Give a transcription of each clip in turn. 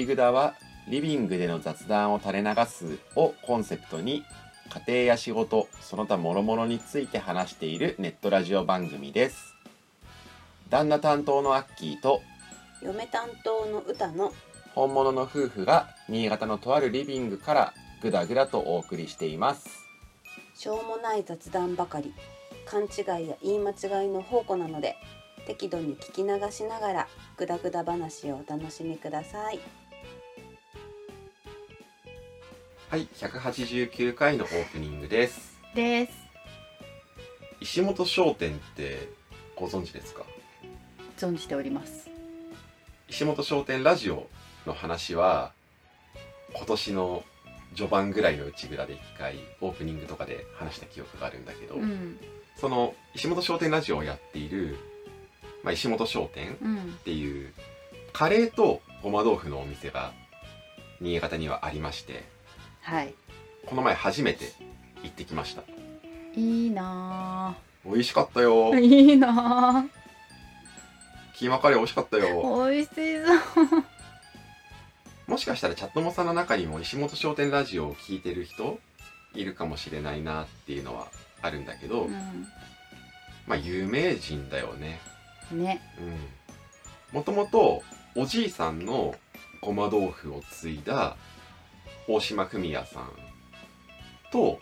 内ぐだはリビングでの雑談を垂れ流すをコンセプトに家庭や仕事その他諸々について話しているネットラジオ番組です。旦那担当のアッキーと嫁担当の歌の本物の夫婦が新潟のとあるリビングからぐだぐだとお送りしています。しょうもない雑談ばかり。勘違いや言い間違いの宝庫なので適度に聞き流しながらグダグダ話をお楽しみくださいはい189回のオープニングです。です。石本商店ってご存知ですか？存じております。石本商店ラジオの話は今年の序盤ぐらいの内蔵で一回オープニングとかで話した記憶があるんだけど、うん。その石本商店ラジオをやっている、まあ、石本商店うん。っていうカレーとごま豆腐のお店が新潟にはありましてはい。この前初めて行ってきました。いいな美味しかったよ。あいいなキーマカレー美味しかったあよ。美味しそう。もしかしたらチャットモさんの中にも石本商店ラジオを聞いてる人いるかもしれないなっていうのはあるんだけど、まあ有名人だよね。うんね。うん。もともとおじいさんのごま豆腐を継いだ大島文也さんと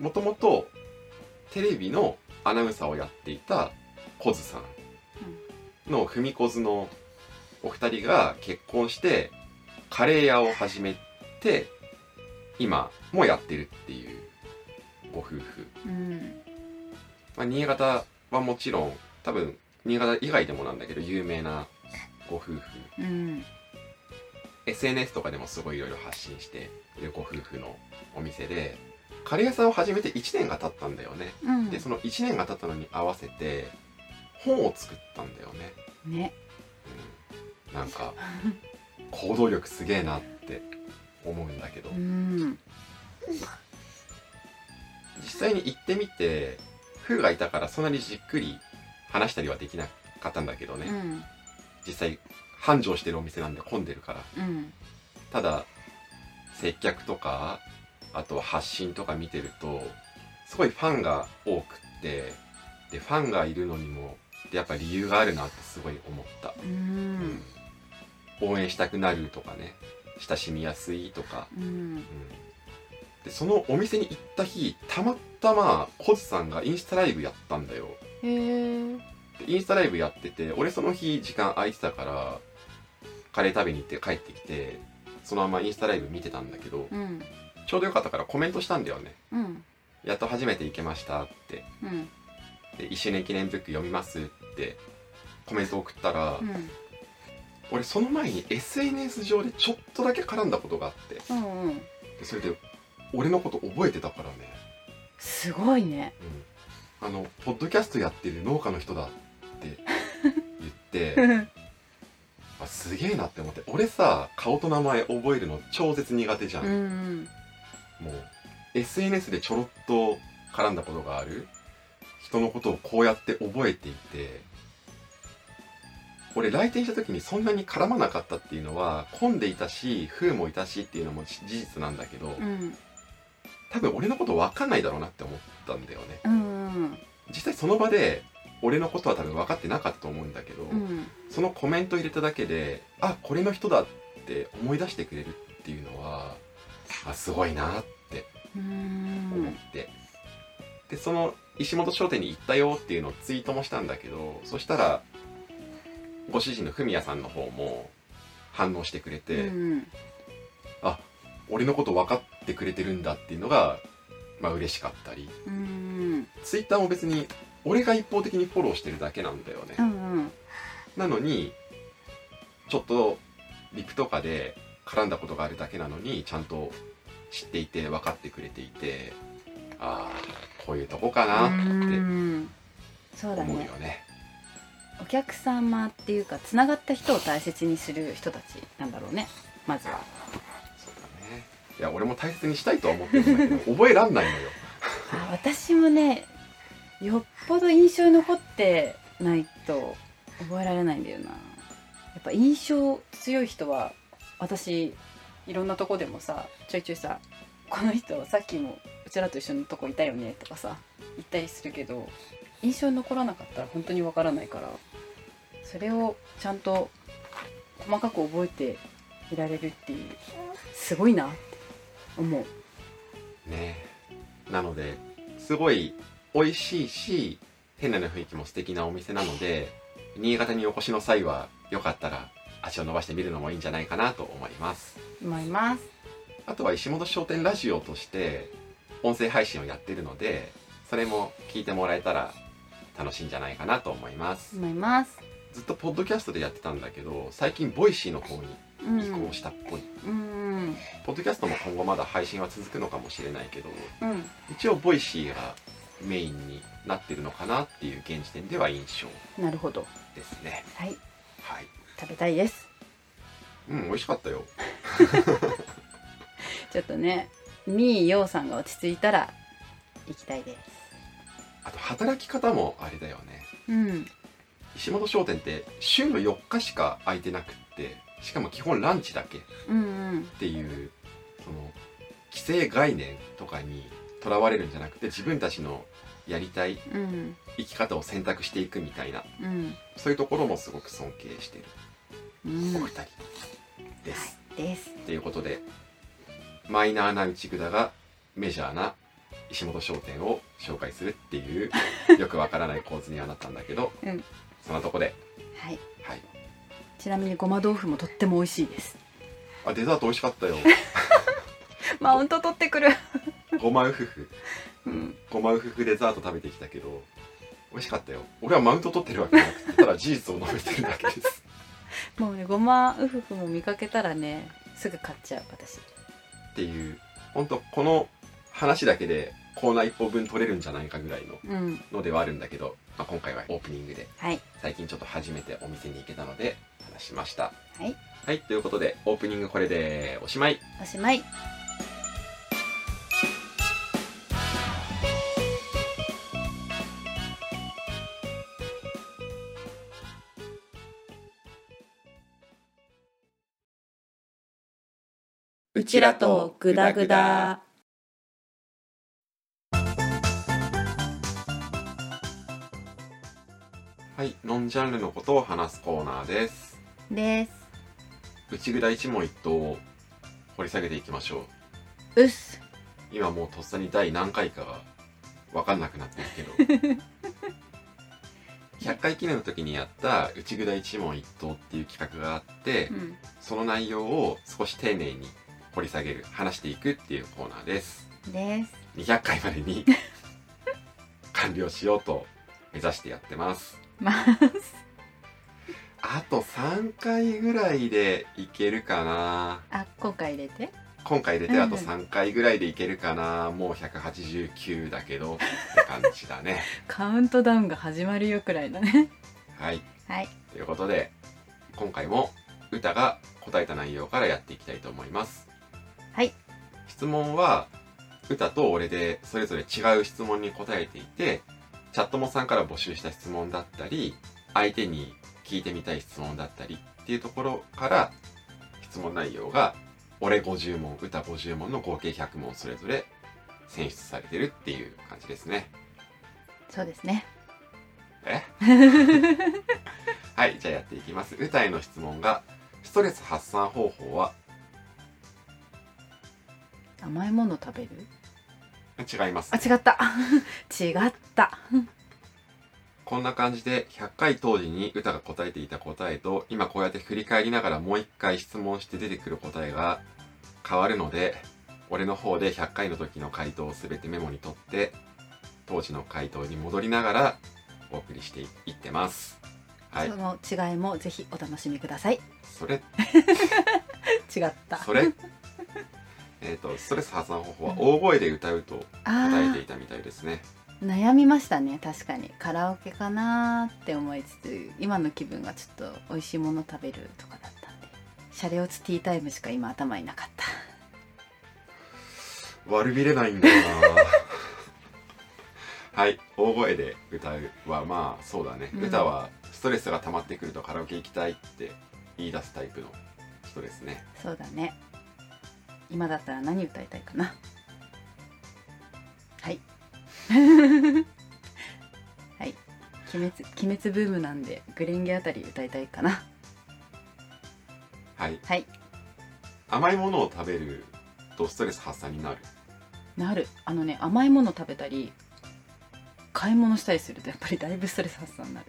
もともとテレビのアナウンサーをやっていた小津さんの文子津のお二人が結婚してカレー屋を始めて今もやってるっていうご夫婦。うん。まあ、新潟はもちろん多分新潟以外でもなんだけど有名なご夫婦。うん SNS とかでもすごいいろいろ発信しているご夫婦のお店でカレー屋さんを始めて1年が経ったんだよね、うん。でその1年が経ったのに合わせて本を作ったんだよね、ね。うん、なんか行動力すげえなって思うんだけど。うん。実際に行ってみて風がいたからそんなにじっくり話したりはできなかったんだけどね、うん。実際繁盛してるお店なんで混んでるから。うん。ただ接客とかあと発信とか見てるとすごいファンが多くってでファンがいるのにもやっぱ理由があるなってすごい思った、うん。応援したくなるとかね親しみやすいとか、うん。うん。でそのお店に行った日たまたまコズさんがインスタライブやったんだよ。へえでインスタライブやってて俺その日時間空いてたからカレー食べに行って帰ってきてそのままインスタライブ見てたんだけどうん。ちょうどよかったからコメントしたんだよね。うん。やっと初めて行けましたって。うん。で1周年記念ブック読みますってコメント送ったら、うん。俺その前に SNS 上でちょっとだけ絡んだことがあってうんうん。でそれで俺のこと覚えてたからね、すごいね。うん、あのポッドキャストやってる農家の人だって言って あすげえなって思って。俺さ顔と名前覚えるの超絶苦手じゃん、うんもう SNS でちょろっと絡んだことがある。人のことをこうやって覚えていて。俺来店した時にそんなに絡まなかったっていうのは混んでいたし風もいたしっていうのも事実なんだけど、うん。多分俺のこと分かんないだろうなって思ったんだよね。うん。実際その場で俺のことは多分分かってなかったと思うんだけど、うん。そのコメント入れただけであこれの人だって思い出してくれるっていうのはあすごいなってう思んって、でその石本商店に行ったよっていうのをツイートもしたんだけどそしたらご主人の文也さんの方も反応してくれて、うん。俺のこと分かってくれてるんだっていうのがまあ嬉しかったり。うん。ツイッターも別に俺が一方的にフォローしてるだけなんだよね、うんなのにちょっとリプとかで絡んだことがあるだけなのにちゃんと知っていて分かってくれていてああこういうとこかなって思うよねね。お客様っていうかつながった人を大切にする人たちなんだろうね。まずは。そうだね。いや俺も大切にしたいとは思ってるんだけど 覚えらんないのよ。あ私もねよっぽど印象に残ってないと覚えられないんだよなやっぱ印象強い人は私いろんなとこでもさちょいちょいさ「この人さっきもうちらと一緒のとこいたよね」とかさ言ったりするけど印象に残らなかったら本当にわからないからそれをちゃんと細かく覚えていられるっていうすごいなって思う。ねなのですごい美味しいし店内の雰囲気も素敵なお店なので新潟にお越しの際はよかったら足を伸ばしてみるのもいいんじゃないかなと思います。思います。あとは石本商店ラジオとして音声配信をやってるのでそれも聞いてもらえたら楽しいんじゃないかなと思います。思います。ずっとポッドキャストでやってたんだけど最近 Voicy の方にうん。移行したっぽい、うん。ポッドキャストも今後まだ配信は続くのかもしれないけどうん。一応 Voicy がメインになってるのかなっていう現時点では印象なるほど。ですね。はい。はい。食べたいです。うん美味しかったよ。ちょっとねみーようさんが落ち着いたら行きたいです。あと働き方もあれだよね。うん。石本商店って週の4日しか空いてなくってしかも基本ランチだけっうん。ていうその規制概念とかにとらわれるんじゃなくて自分たちのやりたい生き方を選択していくみたいなうんそういうところもすごく尊敬してるうんお二人です。です。ということでマイナーな内札がメジャーな石本商店を紹介するっていうよくわからない構図にはなったんだけど、うんそんなとこではい。はいちなみにごま豆腐もとっても美味しいです。あデザート美味しかったよマウント取ってくる。ごまうふふうんごまうふふデザート食べてきたけど美味しかったよ。俺はマウント取ってるわけじゃなくてただ事実を述べてるだけです。もうねごまウフフも見かけたらねすぐ買っちゃう私。っていう。本当この話だけでコーナー一本分取れるんじゃないかぐらいのうん。のではあるんだけど、まあ、今回はオープニングではい。最近ちょっと初めてお店に行けたので話しました。はい。はいということでオープニングこれでおしまい。おしまい。うちらとグダグダ。はいノンジャンルのことを話すコーナーですです。内蔵一問一答を掘り下げていきましょううっす。今もうとっさに第何回かが分かんなくなってるけど 100回記念の時にやった「内蔵一問一答」っていう企画があって、うん。その内容を少し丁寧に掘り下げる話していくっていうコーナーですです。200回までに 完了しようと目指してやってますます。あと3回ぐらいでいけるかなあ、今回入れて？今回入れてあと3回ぐらいでいけるかなもう189だけどって感じだね カウントダウンが始まるよくらいだね。はいはい。ということで今回も歌が答えた内容からやっていきたいと思いますはい。質問は歌と俺でそれぞれ違う質問に答えていてチャットモさんから募集した質問だったり相手に聞いてみたい質問だったりっていうところから質問内容が俺50問歌50問の合計100問それぞれ選出されてるっていう感じですねそうですね。え？はいじゃあやっていきます歌への質問がストレス発散方法は甘いもの食べる？違います。あ、違った。違った。こんな感じで100回当時に歌が答えていた答えと今こうやって振り返りながらもう一回質問して出てくる答えが変わるので俺の方で100回の時の回答を全てメモに取って当時の回答に戻りながらお送りしていってます。はい。その違いもぜひお楽しみください。それ。違った。それえっとストレス発散方法は大声で歌うと答えていたみたいですね。悩みましたね確かに。カラオケかなーって思いつつ今の気分がちょっと美味しいもの食べるとかだったんで。シャレオツティータイムしか今頭になかった。悪びれないんだよな はい大声で歌うはまあそうだね、うん。歌はストレスが溜まってくるとカラオケ行きたいって言い出すタイプの人ですね。そうだね今だったら何歌いたいかな？はい。はい。鬼滅鬼滅ブームなんでグレンゲあたり歌いたいかな？はい。はい。甘いものを食べるとストレス発散になる。なる。あのね甘いもの食べたり買い物したりするとやっぱりだいぶストレス発散になる。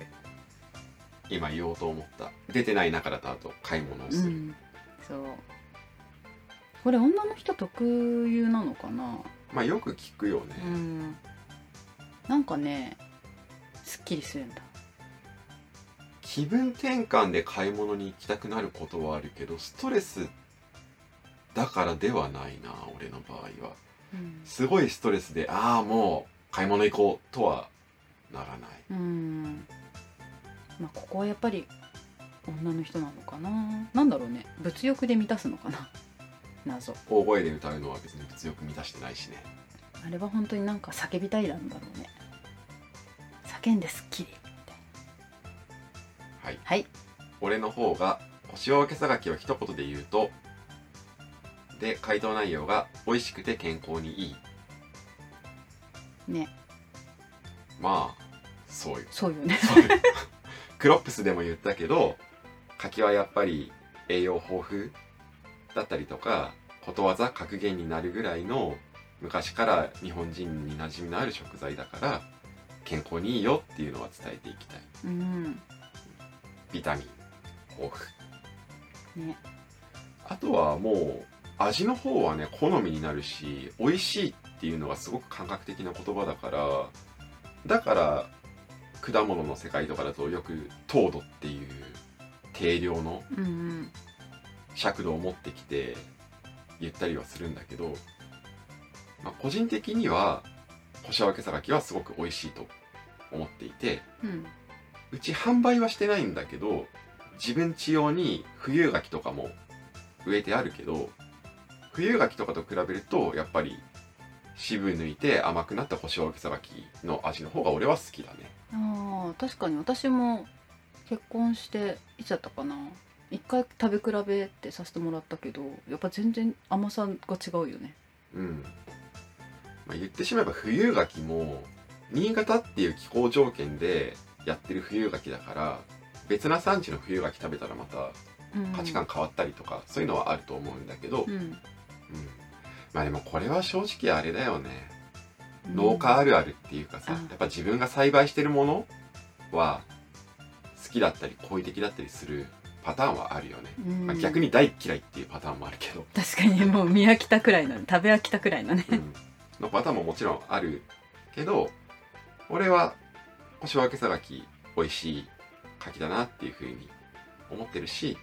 今言おうと思った。出てない中だとあと買い物をする、うん。そうこれ女の人特有なのかな？まあよく聞くよね、うん。なんかねすっきりするんだ。気分転換で買い物に行きたくなることはあるけどストレスだからではないな俺の場合は。うん。すごいストレスでああもう買い物行こうとはならない。うん。まあここはやっぱり女の人なのかな？なんだろうね。物欲で満たすのかな？謎。大声で歌うのは別に物欲満たしてないしね。あれは本当になんか叫びたいなんだろうね。叫んですっきりはい。なはい。俺の方が星を分けさがきを一言で言うとで回答内容が美味しくて健康にいい。ね。まあそういうそうよね。そうクロップスでも言ったけど柿はやっぱり栄養豊富だったりとかことわざ格言になるぐらいの昔から日本人に馴染みのある食材だから健康にいいよっていうのは伝えていきたい。うん。ビタミン豊富。ね。あとはもう味の方はね好みになるし美味しいっていうのがすごく感覚的な言葉だからだから果物の世界とかだとよく糖度っていう定量の尺度を持ってきて言ったりはするんだけど、まあ、個人的には星分けさがきはすごく美味しいと思っていてうん。うち販売はしてないんだけど自分家用に冬柿とかも植えてあるけど冬柿とかと比べるとやっぱり渋抜いて甘くなった星分けさがきの味の方が俺は好きだね。あー確かに私も結婚していつだったかな一回食べ比べってさせてもらったけどやっぱ全然甘さが違うよね。うん、まあ、言ってしまえば冬柿も新潟っていう気候条件でやってる冬柿だから別な産地の冬柿食べたらまたうん。価値観変わったりとか、そういうのはあると思うんだけど、うん。うん。まあでもこれは正直あれだよね。うん。農家あるあるっていうかさ、うん。やっぱ自分が栽培してるものは好きだったり好意的だったりするパターンはあるよね、うん。まあ、逆に大嫌いっていうパターンもあるけど、確かにもう見飽きたくらいの食べ飽きたくらいのね。うん、のパターンももちろんあるけど俺は星分けさがき美味しい柿だなっていうふうに思ってるし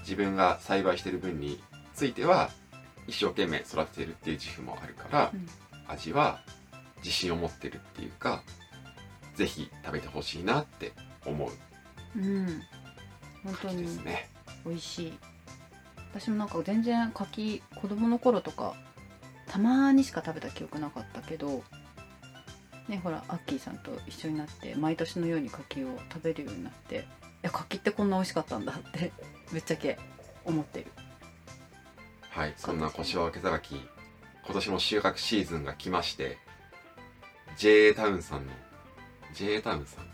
自分が栽培してる分については一生懸命育ててるっていう自負もあるから、うん。味は自信を持ってるっていうかぜひ食べてほしいなって思う。うん本当柿に。美味しい。私もなんか全然柿子供の頃とかたまにしか食べた記憶なかったけどねほらアッキーさんと一緒になって毎年のように柿を食べるようになっていや柿ってこんな美味しかったんだってぶっちゃけ思ってる。はいそんな腰を分けた柿。今年も収穫シーズンが来まして JA タウンさんの JA タウンさん、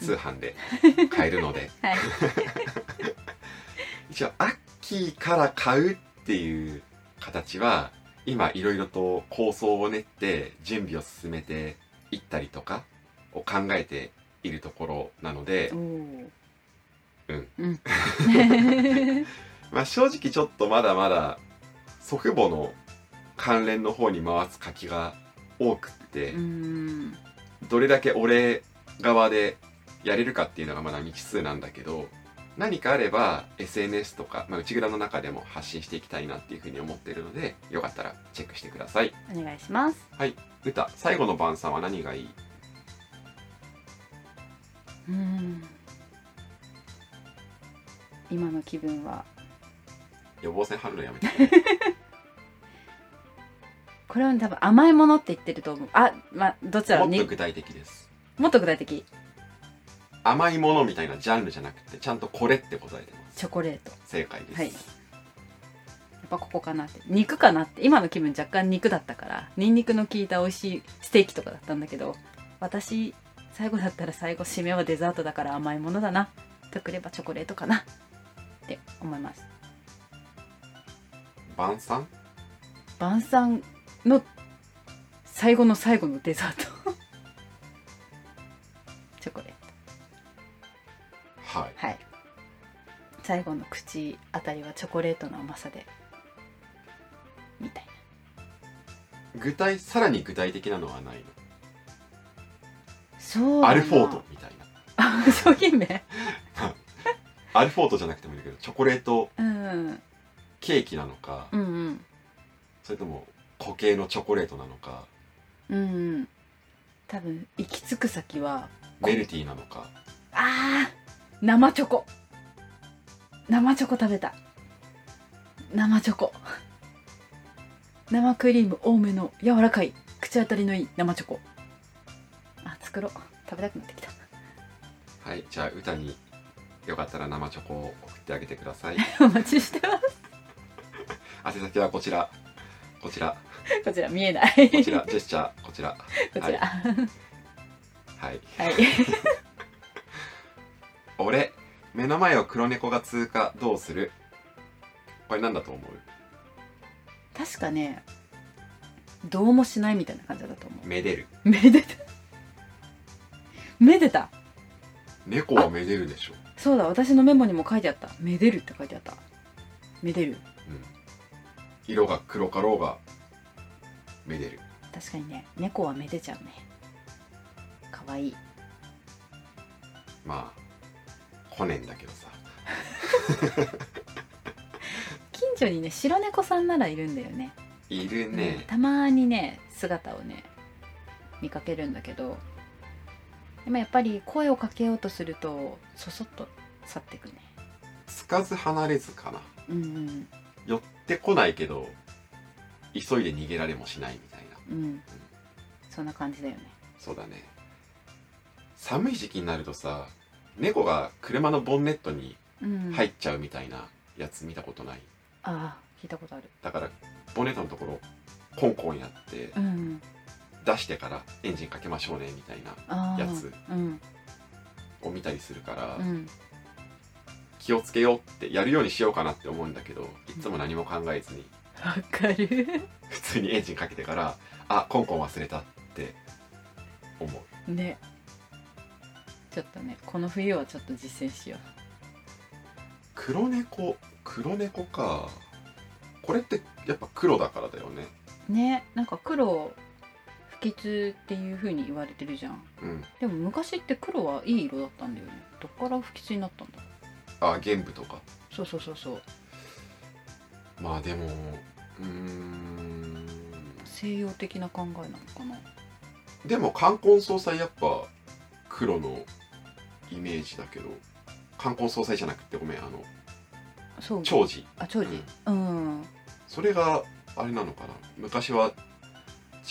通販で 買えるので。はい。一応アッキーから買うっていう形は今いろいろと構想を練って準備を進めていったりとかを考えているところなので。うん。うん。まあ正直ちょっとまだまだ祖父母の関連の方に回す柿が多くって、うん。どれだけ俺側でやれるかっていうのがまだ未知数なんだけど何かあれば SNS とか、まあ、内蔵の中でも発信していきたいなっていうふうに思っているのでよかったらチェックしてください。お願いします。はい。歌最後の晩餐は何がいい？うん。今の気分は？予防線張るのやめて。これは多分甘いものって言ってると思う。あまあどちらに？もっと具体的ですもっと具体的。甘いものみたいなジャンルじゃなくてちゃんとこれって答えてます。チョコレート。正解です、はい。やっぱここかなって。肉かなって。今の気分若干肉だったからニンニクの効いた美味しいステーキとかだったんだけど私最後だったら最後締めはデザートだから甘いものだな。とくればチョコレートかなって思います。晩餐？晩餐の最後の最後のデザート最後の口あたりはチョコレートの甘さで。みたい具体さらに具体的なのはないそうアルフォートみたいな。あ商品名アルフォートじゃなくてもいいけどチョコレートうん。ケーキなのか、うんうん。それとも固形のチョコレートなのかうんうん。多分行き着く先はメルティーなのか。あー生チョコ生チョコ食べた。生チョコ。生クリーム多めの柔らかい口当たりのいい生チョコ。あ作ろう。食べたくなってきた。はいじゃあ歌によかったら生チョコを送ってあげてください。お待ちしてます。宛先はこちら。こちら。こちら見えない。こちら。ジェスチャーこちら。こちら。ははい。い、俺目の前を黒猫が通過どうする？これなんだと思う？確かねどうもしないみたいな感じだと思めでる。うめでた。めでた。猫はめでるでしょ。そうだ私のメモにも書いてあった。めでるって書いてあった。めでる。うん。色が黒かろうがめでる。確かにね猫はめでちゃうね。かわいい。まあ来ねんだけどさ。近所にね白猫さんならいるんだよね。いるうんね、たまにね姿をね見かけるんだけど。でもやっぱり声をかけようとするとそそっと去ってくね。つかず離れずかな。うんうん。寄ってこないけど急いで逃げられもしないみたいな。うん。そんな感じだよね。そうだね。寒い時期になるとさ猫が車のボンネットにうん。入っちゃうみたいなやつ見たことない、ああ聞いたことある。だからボンネットのところコンコンやってうん。出してからエンジンかけましょうねみたいなああやつうん。を見たりするから、うん。気をつけようってやるようにしようかなって思うんだけどいつも何も考えずにわかる。普通にエンジンかけてからあコンコン忘れたって思う。ねちょっとねこの冬はちょっと実践しよ黒猫黒猫か。これってやっぱ黒だからだよね。うねなんか黒不吉っていう風に言われてるじゃん。うん。でも昔って黒はいい色だったんだよね。どっから不吉になったんだろあ玄武とか。うそうそうそうそう。まあでもうーん。西洋的な考えなのかな。でも冠婚葬祭やっぱ黒のイメージだけど冠婚葬祭じゃなくてごめんあのそう。長寿。あ長寿。うん、それがあれなのかな？昔は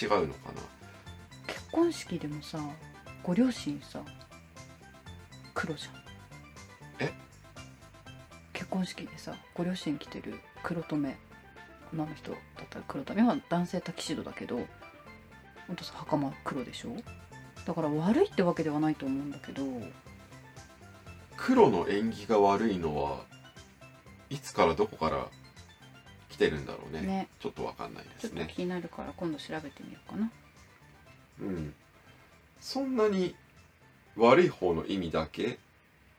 違うのかな？結婚式でもさご両親さ黒じゃん。え？結婚式でさご両親着てる黒留め女の人だったら黒留め？は男性タキシードだけどほんとさ袴黒でしょ？だから悪いってわけではないと思うんだけど黒の縁起が悪いのはいつからどこから来てるんだろうね。ね。ちょっとわかんないでちょっとすね気になるから今度調べてみようかな。うん。そんなに悪い方の意味だけっ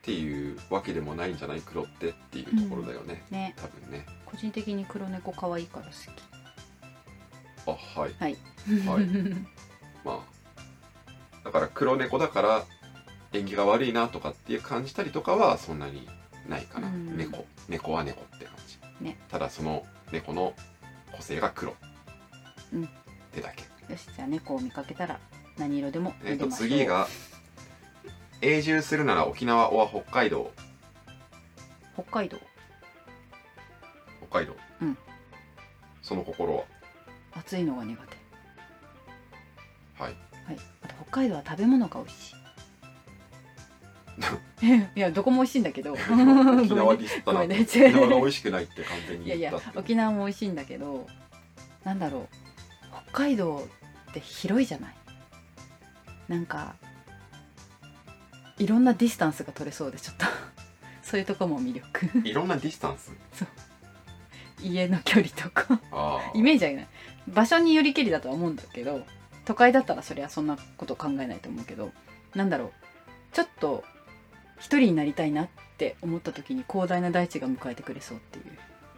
ていうわけでもないんじゃない黒ってっていうところだよね、ね。多分ね。個人的に黒猫可愛いから好あはい。きはい。はい。まあだから黒猫だから縁起が悪いなとかっていう感じたりとかはそんなにないかな、うん。猫。猫は猫って感じ、ね。ただその猫の個性が黒、うん。ってだけ。よしじゃあ猫を見かけたら何色でもえっと次が永住するなら沖縄は北海道。北海道？北海道、うん。その心は？暑いのが苦手。はい。はい。あと北海道は食べ物が美味しい いやどこも美味しいんだけど。沖縄ディスったなね沖縄が美味しくないって完全に。いやいや沖縄も美味しいんだけどなんだろう。北海道って広いじゃない？なんかいろんなディスタンスが取れそうでちょっと。そういうとこも魅力。いろんなディスタンス？家の距離とか。あイメージはない？場所によりけりだとは思うんだけど都会だったらそりゃそんなこと考えないと思うけどなんだろう。ちょっと一人になりたいなって思った時に広大な大地が迎えてくれそうっていう。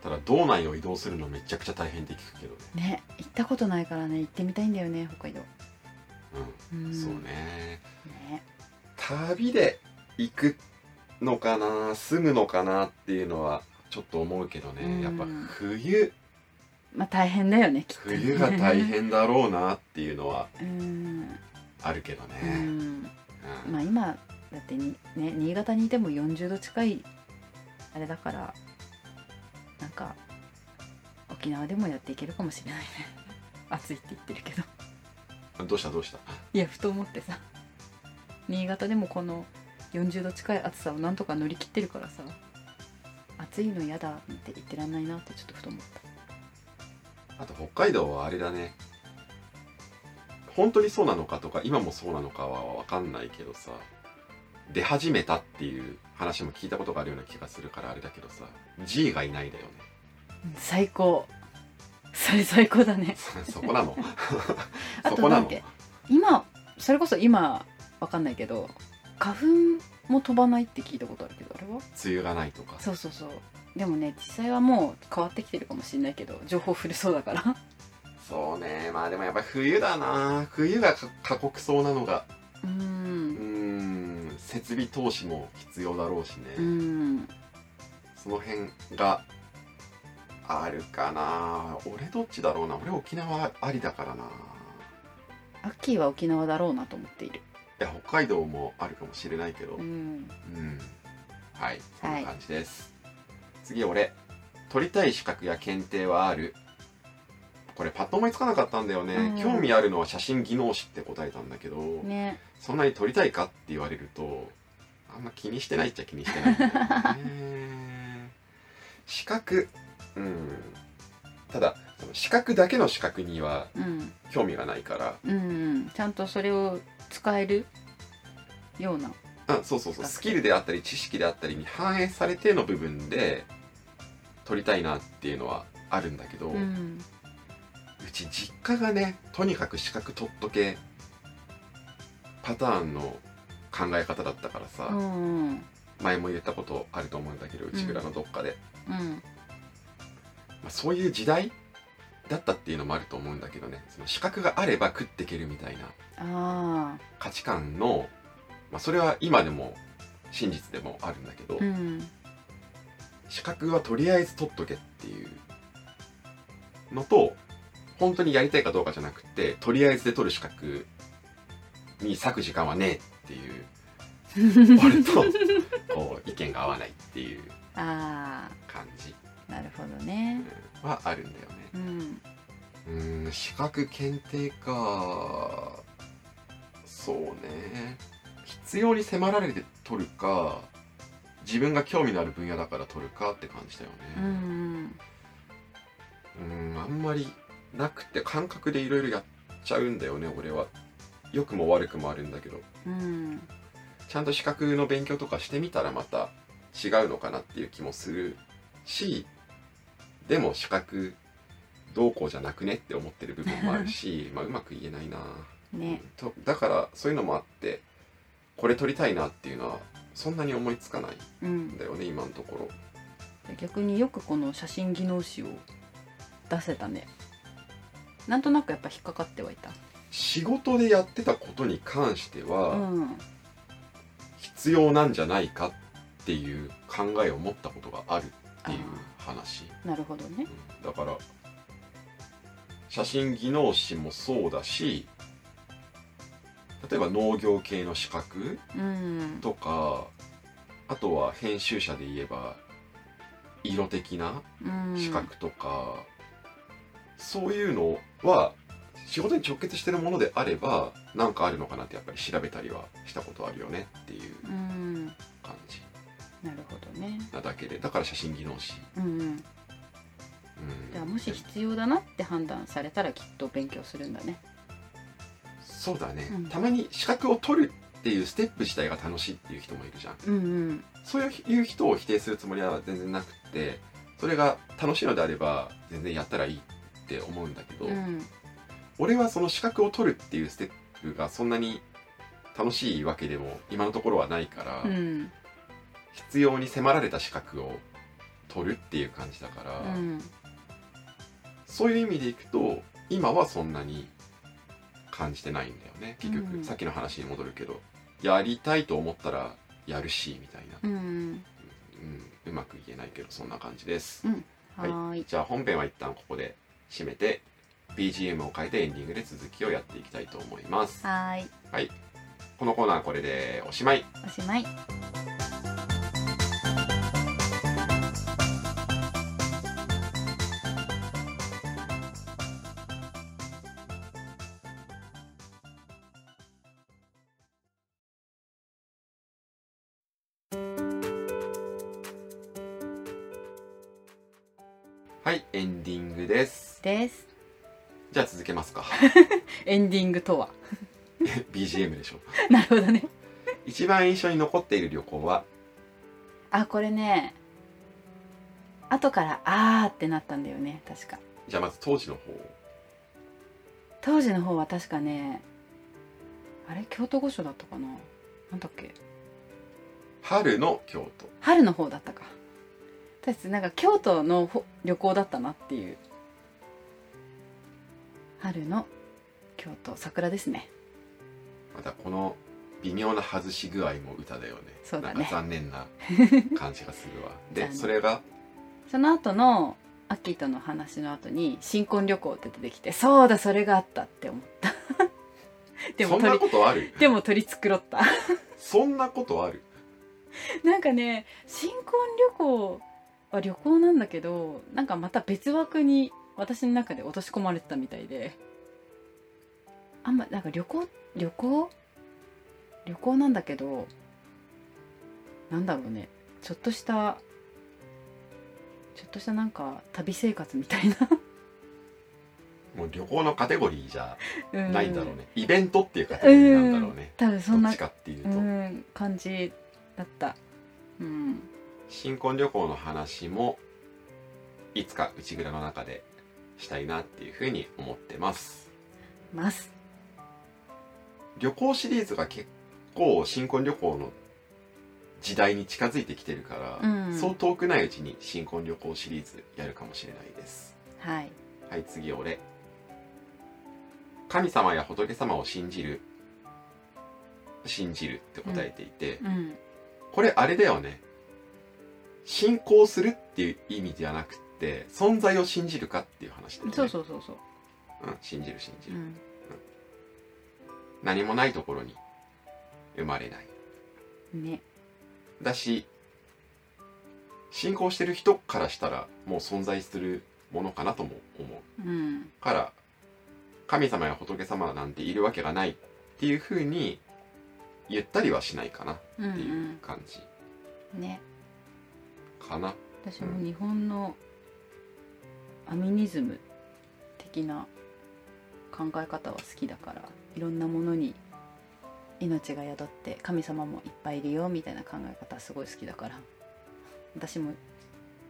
ただ道内を移動するのめちゃくちゃ大変って聞くけどね。ね行ったことないからね行ってみたいんだよね北海道。うん、うん。そうね。ね。旅で行くのかな住むのかなっていうのはちょっと思うけどね、うん。やっぱ冬。まあ大変だよねきっとね。冬が大変だろうなっていうのはうん、あるけどうね、ん、うん。まあ今だってにね新潟にいても40度近いあれだからなんか沖縄でもやっていけるかもしれないね。暑いって言ってるけど。どうした？どうした？いやふと思ってさ。新潟でもこの40度近い暑さをなんとか乗り切ってるからさ。暑いの嫌だって言ってらんないなってちょっとふと思った。あと北海道はあれだね。本当にそうなのかとか今もそうなのかは分かんないけどさ出始めたっていう話も聞いたことがあるような気がするからあれだけどさ G がいないだよね。最高。それ最高だね。そこなの。あそこなのとなん今それこそ今わかんないけど花粉も飛ばないって聞いたことあるけどあれは？梅雨がないとか。そうそうそう。でもね実際はもう変わってきてるかもしれないけど情報古そうだから。そうね。まあでもやっぱり冬だな。冬がか過酷そうなのが。うん設備投資も必要だろうしね、うんその辺があるかな。俺どっちだろうな。俺沖縄ありだからな。アッキーは沖縄だろうなと思っている。いや北海道もあるかもしれないけど。ううん、んはいそんな感じです、次俺。取りたい資格や検定はあるこれパッと思いつかなかったんだよね、うん。興味あるのは写真技能士って答えたんだけど、ね。そんなに撮りたいかって言われるとあんま気にしてないっちゃ気にしてないね。資格うん。ただ資格だけの資格にはうん。興味がないから。うん。うん。ちゃんとそれを使えるような。あそうそうそう。スキルであったり知識であったりに反映されての部分で取りたいなっていうのはあるんだけど、ううんち実家がねとにかく資格取っとけパターンの考え方だったからさ、うんうん。前も言ったことあると思うんだけど内蔵のどっかで、うん。まあ、そういう時代だったっていうのもあると思うんだけどね。その資格があれば食っていけるみたいなあ価値観の、まあ、それは今でも真実でもあるんだけど、資格はとりあえず取っとけっていうのと本当にやりたいかどうかじゃなくてとりあえずで取る資格に割く時間はねえっていう俺とこう意見が合わないっていうあ感じ。あなるほどね。うん。はあるんだよね。うん。資格検定か。そうね。必要に迫られて取るか自分が興味のある分野だから取るかって感じだようねん。うんあんまりなくて感覚でいろいろやっちゃうんだよね俺は。良くも悪くもあるんだけど。うんちゃんと資格の勉強とかしてみたらまた違うのかなっていう気もするしでも資格どうこうじゃなくねって思ってる部分もあるし まあうまく言えないな、ね。とだからそういうのもあってこれ取りたいなっていうのはそんなに思いつかないうんんだよね今のところ。逆によくこの写真技能士を出せたねなんとなくやっぱ引っかかってはいた。仕事でやってたことに関してうはん必要なんじゃないかっっていう考えを持ったことがあるっていう話、なるほどね。うんだから写真技能士もそうだし例えば農業系の資格うん。とかあとは編集者で言えば色的なうん。資格とか、そういうのは仕事に直結してるものであれば何かあるのかなってやっぱり調べたりはしたことあるよねっていううん。感じなるほどね。なだけで。だから写真技能士、うんうん。うん、じゃあもし必要だなって判断されたらきっと勉強するんだね。そうだね、うん。たまに資格を取るっていうステップ自体が楽しいっていう人もいるじゃん。うんうん。そういう人を否定するつもりは全然なくってそれが楽しいのであれば全然やったらいいって思うんだけど、うん。俺はその資格を取るっていうステップがそんなに楽しいわけでも今のところはないから、うん。必要に迫られた資格を取るっていう感じだから、うん。そういう意味でいくと今はそんなに感じてないんだよね結局、うん。さっきの話に戻るけどやりたいと思ったらやるしみたいな、うん。うん、うまく言えないけどそんな感じです、はーい。じゃあ本編は一旦ここで締めて BGM を変えてエンディングで続きをやっていきたいと思います。はーい。はい。このコーナーはこれでおしまい。おしまいンディングとは？BGM でしょ。なるほどね。一番印象に残っている旅行は？あこれね後からあーってなったんだよね確か。じゃあまず当時の方。当時の方は確かねあれ？京都御所だったかな？なんだっけ？春の京都。春の方だったか。私なんか京都のほ旅行だったなっていう。春の京都桜ですね。またこの微妙な外し具合も歌だよね。そうだね。なんか残念な感じがするわ。でそれが？その後のアッキーとの話の後に新婚旅行って出てきてそうだそれがあったって思った。でもそんなことある？でも取り繕った。そんなことある？なんかね新婚旅行は旅行なんだけどなんかまた別枠に私の中で落とし込まれてたみたいであんまなんか旅行旅行旅行なんだけどなんだろうね。ちょっとしたちょっとしたなんか旅生活みたいな。もう旅行のカテゴリーじゃうん。ないんだろうね、イベントっていうカテゴリーなんだろうね、多分そんなどっちかっていうと、うん感じだった。うん。新婚旅行の話もいつか内蔵の中でしたいなっていうふうに思ってます。ます旅行シリーズが結構新婚旅行の時代に近づいてきてるから、うん。そう遠くないうちに新婚旅行シリーズやるかもしれないです。はい。はい次俺。神様や仏様を信じる。信じるって答えていて、うん。これあれだよね。信仰するっていう意味ではなくって存在を信じるかっていう話だよね。そうそうそうそう。うん、信じる信じる、うん何もないところに生まれない。ね。だし信仰してる人からしたらもう存在するものかなとも思う。うん。から神様や仏様なんているわけがないっていうふうに言ったりはしないかなうんっていう感じうんね。かな、私も日本のアミニズム的な考え方は好きだからいろんなものに命が宿って神様もいっぱいいるよみたいな考え方すごい好きだから私も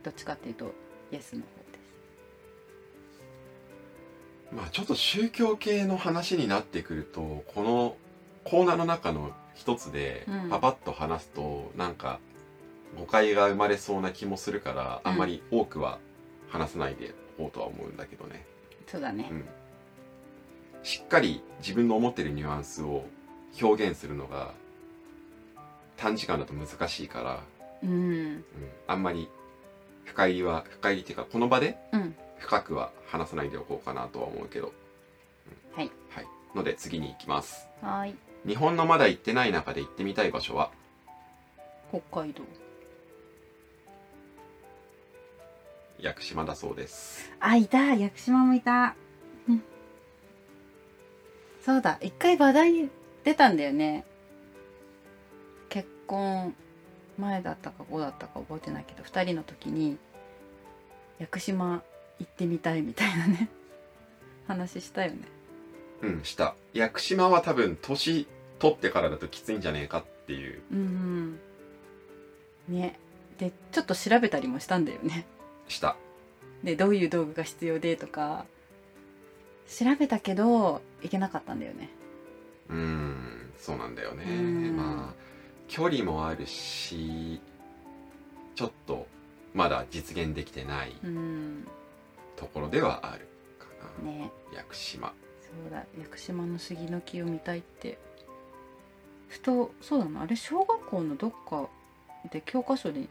どっちかっていうとイエスの方です。まあちょっと宗教系の話になってくるとこのコーナーの中の一つでうんパパッと話すとなんか誤解が生まれそうな気もするから、うんあんまり多くは話さないでおこうとは思うんだけどね、そうだねうん、しっかり自分の思ってるニュアンスを表現するのが短時間だと難しいからうん。うん、あんまり深入りは深入りっていうかこの場でうん。深くは話さないでおこうかなとは思うけど、うんはい。はい、ので次に行きます。はーい。日本のまだ行ってない中で行ってみたい場所は？北海道。屋久島だそうです。あいた。屋久島もいた、うん、そうだ。一回話題に出たんだよね。結婚前だったか後だったか覚えてないけど2人の時に屋久島行ってみたいみたいなね。話したよね。うんした。屋久島は多分年取ってからだときついんじゃねえかっていう。うんうん。ね。でちょっと調べたりもしたんだよね。した。でどういう道具が必要でとか調べたけど行けなかったんだよね。うーんそうなんだよね。うん。まあ距離もあるしちょっとまだ実現できてないうん。ところではあるかな、ね。屋久島。そうだ。屋久島の杉の木を見たいって。ふとそうだな。あれ小学校のどっかで教科書に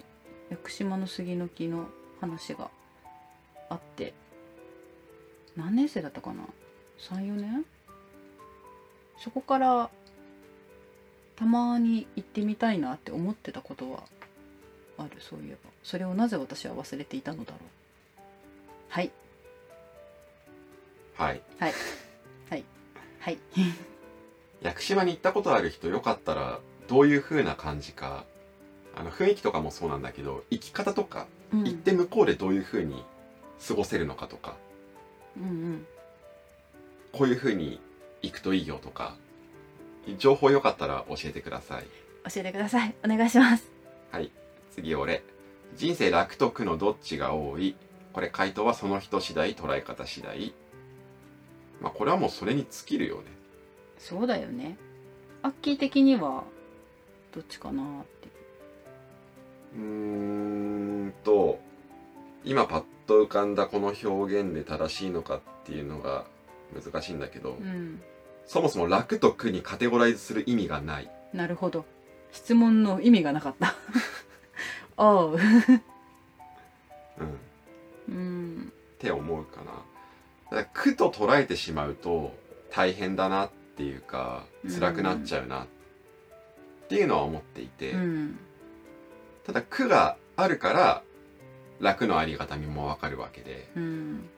屋久島の杉の木の話があって何年生だったかな？34年？そこからたまに行ってみたいなって思ってたことはある？そういえば。それをなぜ私は忘れていたのだろう？はい。はい。はい。はい。屋久島に行ったことある人よかったらどういう風な感じか。あの雰囲気とかもそうなんだけど生き方とか、うん。行って向こうでどういう風に過ごせるのかとかうんうん。こういう風に行くといいよとか情報よかったら教えてください。教えてください。お願いします。はい。次俺。人生楽と苦のどっちが多い？これ回答はその人次第捉え方次第。まあこれはもうそれに尽きるよね。そうだよね。アッキー的にはどっちかなって。うーんと今パッと浮かんだこの表現で正しいのかっていうのが難しいんだけど、うん。そもそも楽と苦にカテゴライズする意味がない。なるほど。質問の意味がなかった。おう。うん。っうん。て思うかな。だから苦と捉えてしまうと大変だなっていうか辛くなっちゃうな。っていうのは思っていて、うん。ただ苦があるから楽のありがたみもわかるわけで。うん。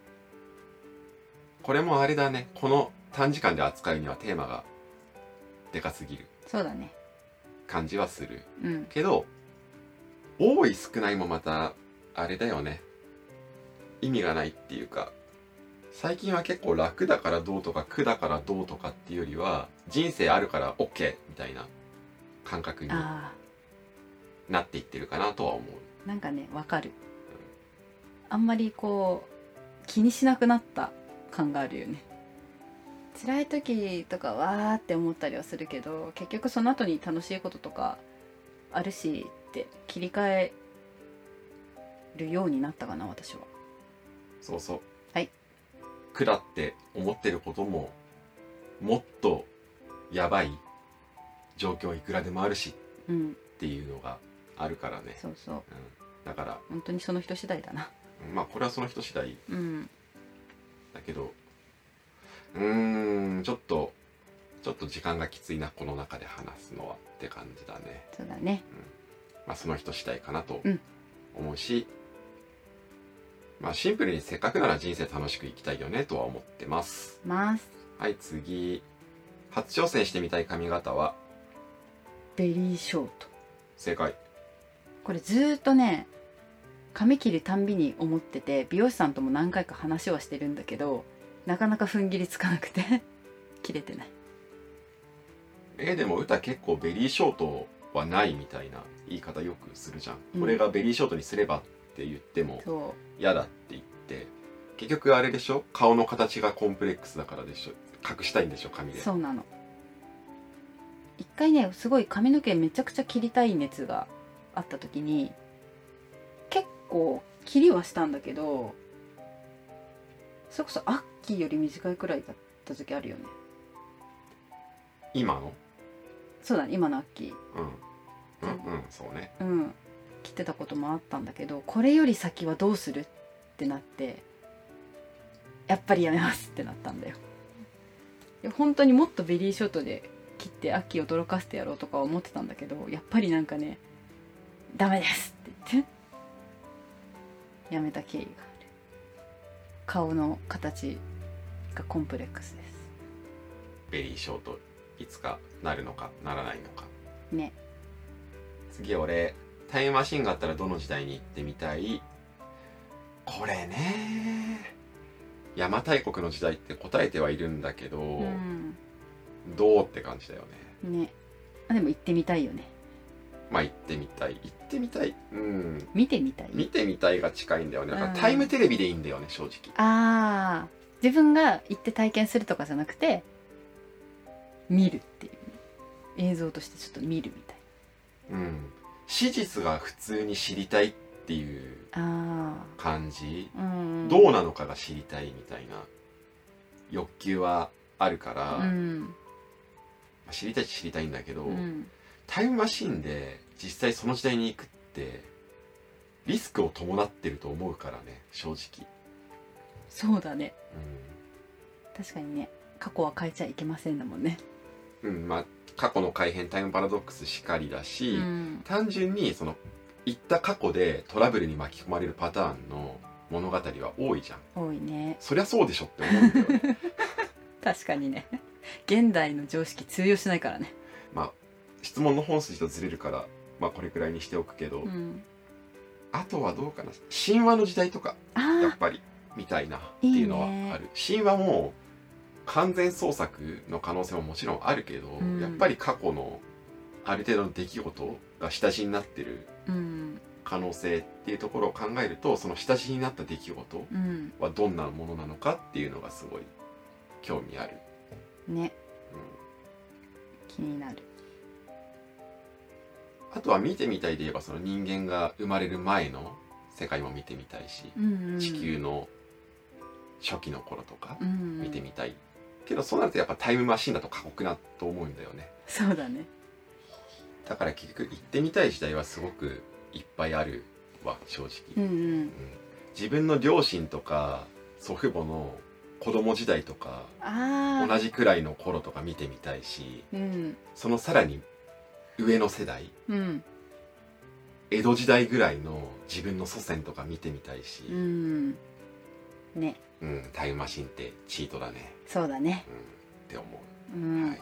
これもあれだね。この短時間で扱うにはテーマがでかすぎる。そうだね。感じはする。うん。けど多い少ないもまたあれだよね。意味がないっていうか最近は結構楽だからどうとか苦だからどうとかっていうよりは人生あるから OK みたいな感覚にあなっていってるかなとは思う。あなんかねわかるあんまりこう気にしなくなった感があるよね。辛い時とかわーって思ったりはするけど結局その後に楽しいこととかあるしって切り替えるようになったかな私は。そうそう。はい。苦だって思ってることももっとやばい状況いくらでもあるしうん。っていうのがあるからね、そうそう。うん、だから本当にその人次第だなまあこれはその人次第うん。だけどうーんちょっとちょっと時間がきついなこの中で話すのはって感じだね。そうだね。まあその人次第かなとうん。思うし、まあシンプルにせっかくなら人生楽しく生きたいよねとは思ってます。ます。はい次。初挑戦してみたい髪型は？ベリーショート。正解。これずーっとね髪切るたんびに思ってて美容師さんとも何回か話はしてるんだけどなかなか踏ん切りつかなくて 切れてない。えーでも歌結構ベリーショートはないみたいな言い方よくするじゃん、うん。これがベリーショートにすればって言ってもそ嫌だって言って結局あれでしょ？顔の形がコンプレックスだからでしょ。隠したいんでしょ？髪うで。そうなの。一回ねすごい髪の毛めちゃくちゃ切りたい熱があった時に結構切りはしたんだけどそれこそアッキーより短いくらいだった時あるよね。今の？そうだね今のアッキー。うん。うんうんそうね。うん。切ってたこともあったんだけどこれより先はどうするってなってやっぱりやめますってなったんだよ。本当にもっとベリーショートで切って秋を驚かせてやろうとか思ってたんだけどやっぱりなんかねダメですって言ってやめた経緯がある。顔の形がコンプレックスでベリーショートいつかなるのかならないのか。すね。次俺タイムマシンがあったらどの時代に行ってみたい。これね邪馬台国の時代って答えてはいるんだけど、うん。どうって感じだよね。ね。あでも行ってみたいよねまあ行ってみたい。行ってみたい。うん。見てみたい？見てみたいが近いんだよね。だからうん。タイムテレビでいいんだよね正直。ああ自分が行って体験するとかじゃなくて見るっていうね。映像としてちょっと見るみたい。うん。史実が普通に知りたいっていうあ感じ。あうん。どうなのかが知りたいみたいな。欲求はあるから、まうん。あ知りたい知りたいんだけど、うんタイムマシンで実際その時代に行くってリスクを伴ってると思うからね正直、そうだね。確かにね。過去は変えちゃいけませんだもんね。うん、うん、まあ過去の改変タイムパラドックスしかりだし、うん。単純にその行った過去でトラブルに巻き込まれるパターンの物語は多いじゃん。多いね。そりゃそうでしょって思うんだよね。確かにね。現代の常識通用しないからね。まあ質問の本筋とずれるからまあこれくらいにしておくけど、うん。あとはどうかな。神話の時代とかやっあぱりみたいなっていうのいいね。はある。神話も完全創作の可能性ももちろんあるけど、うん。やっぱり過去のある程度の出来事が下地になってる可能性っていうところを考えるとその下地になった出来事うん。はどんなものなのかっていうのがすごい興味ある、ねうん気になるあとは見てみたいで言えばその人間が生まれる前の世界も見てみたいし、うんうん。地球の初期の頃とかうん見てみたい、けどそうなるとやっぱタイムマシンだと過酷なと思うんだよね。そうだね。だから結局行ってみたい時代はすごくいっぱいあるわ正直、うんうん。うん。自分の両親とか祖父母の子供時代とか同じくらいの頃とか見てみたいしうん。そのさらに上の世代うん。江戸時代ぐらいの自分の祖先とか見てみたいし、うん。ね。うんタイムマシンってチートだね、そうだね。うん、って思う。うん、はい、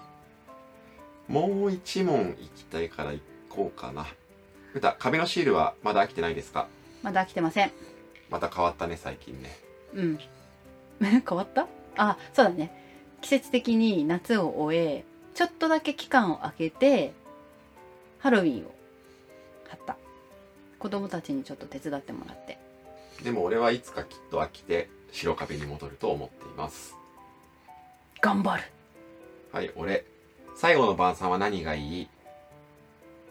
もう一問いきたいから行こうかな。歌壁のシールはまだ飽きてないですか？まだ飽きてません。また変わったね最近ね。うん。変わった？あそうだね。季節的に夏を終えちょっとだけ期間を空けてハロウィンを買った。子供たちにちょっと手伝ってもらって。でも俺はいつかきっと飽きて白壁に戻ると思っています。頑張る。はい俺最後の晩餐は何がいい？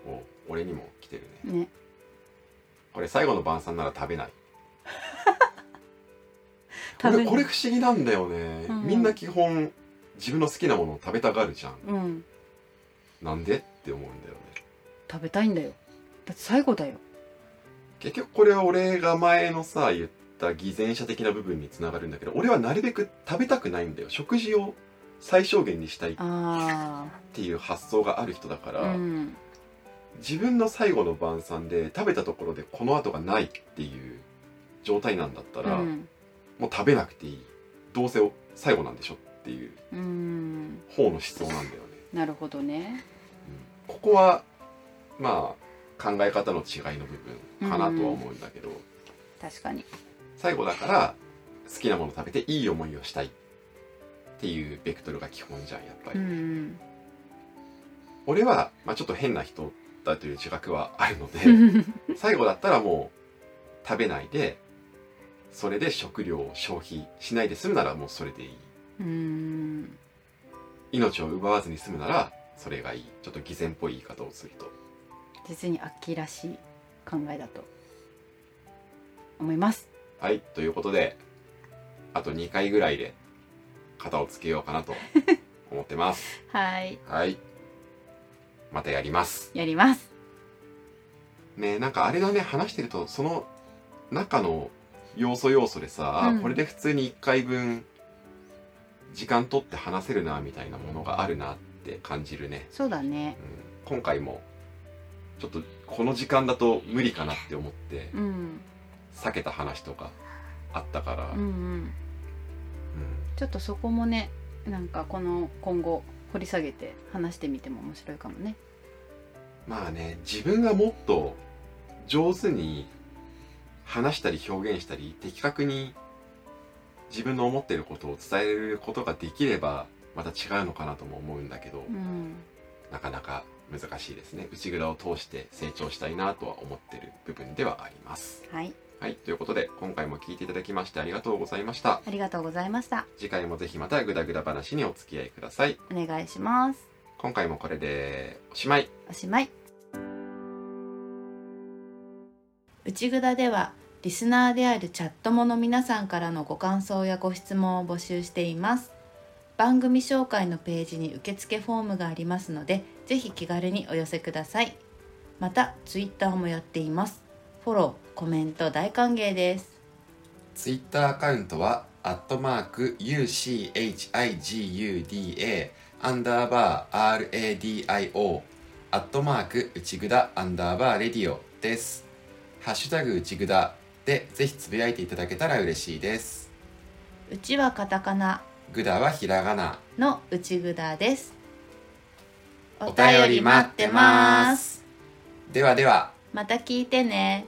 お俺にも来てるね。ね。俺最後の晩餐なら食べない。食べこれ不思議なんだよね、うん。みんな基本自分の好きなものを食べたがるじゃん。うん。なんで？って思うんだよね食べたいんだよ。だって最後だよ。結局これは俺が前のさ言った偽善者的な部分につながるんだけど俺はなるべく食べたくないんだよ。食事を最小限にしたいっあていう発想がある人だかあら、うん。自分の最後の晩餐で食べたところでこの後がないっていう状態なんだったら、うん。もう食べなくていい。どうせ最後なんでしょっていううん。方の思想なんだよね、なるほどね。うん。ここはまあ考え方の違いの部分かなとは思うんだけど、確かに。最後だから好きなもの食べていい思いをしたいっていうベクトルが基本じゃんやっぱり、うん俺は、まあ、ちょっと変な人だという自覚はあるのでうん 最後だったらもう食べないでそれで食料を消費しないで済むならもうそれでいい。うん。命を奪わずに済むならそれがいい。ちょっと偽善っぽい言い方をすると実に秋らしい考えだと思います。はいということであと2回ぐらいで型をつけようかなと 思ってます。はい。はい。またやります。やります。ねなんかあれだね話してるとその中の要素要素でさ、うん。これで普通に1回分時間取って話せるなみたいなものがあるなって感じるね、そうだね。うん、今回もちょっとこの時間だと無理かなって思ってうん。避けた話とかあったから、うんうん。ちょっとそこもねなんかこの今後掘り下げて話してみても面白いかもね。まあね自分がもっと上手に話したり表現したり的確に自分の思っていることを伝えることができればまた違うのかなとも思うんだけど、うん。なかなか難しいですね。内蔵を通して成長したいなとは思ってる部分ではあります。はい。はい。ということで今回も聞いていただきましてありがとうございました。ありがとうございました。次回もぜひまたグダグダ話にお付き合いください。お願いします。今回もこれでおしまい。おしまい。内ぐだではリスナーであるチャットモの皆さんからのご感想やご質問を募集しています。番組紹介のページに受付フォームがありますのでぜひ気軽にお寄せくださいまたツイッターもやっていますフォローコメント大歓迎ですツイッターアカウントは、アットマーク UCHIGUDA アンダーバー RADIO アットマーク内ぐだアンダーバーレディオです。ハッシュタグ内ぐだでぜひつぶやいていただけたら嬉しいです。うちはカタカナぐだはひらがな。の内ぐだですお便り待ってます。ではでは。また聞いてね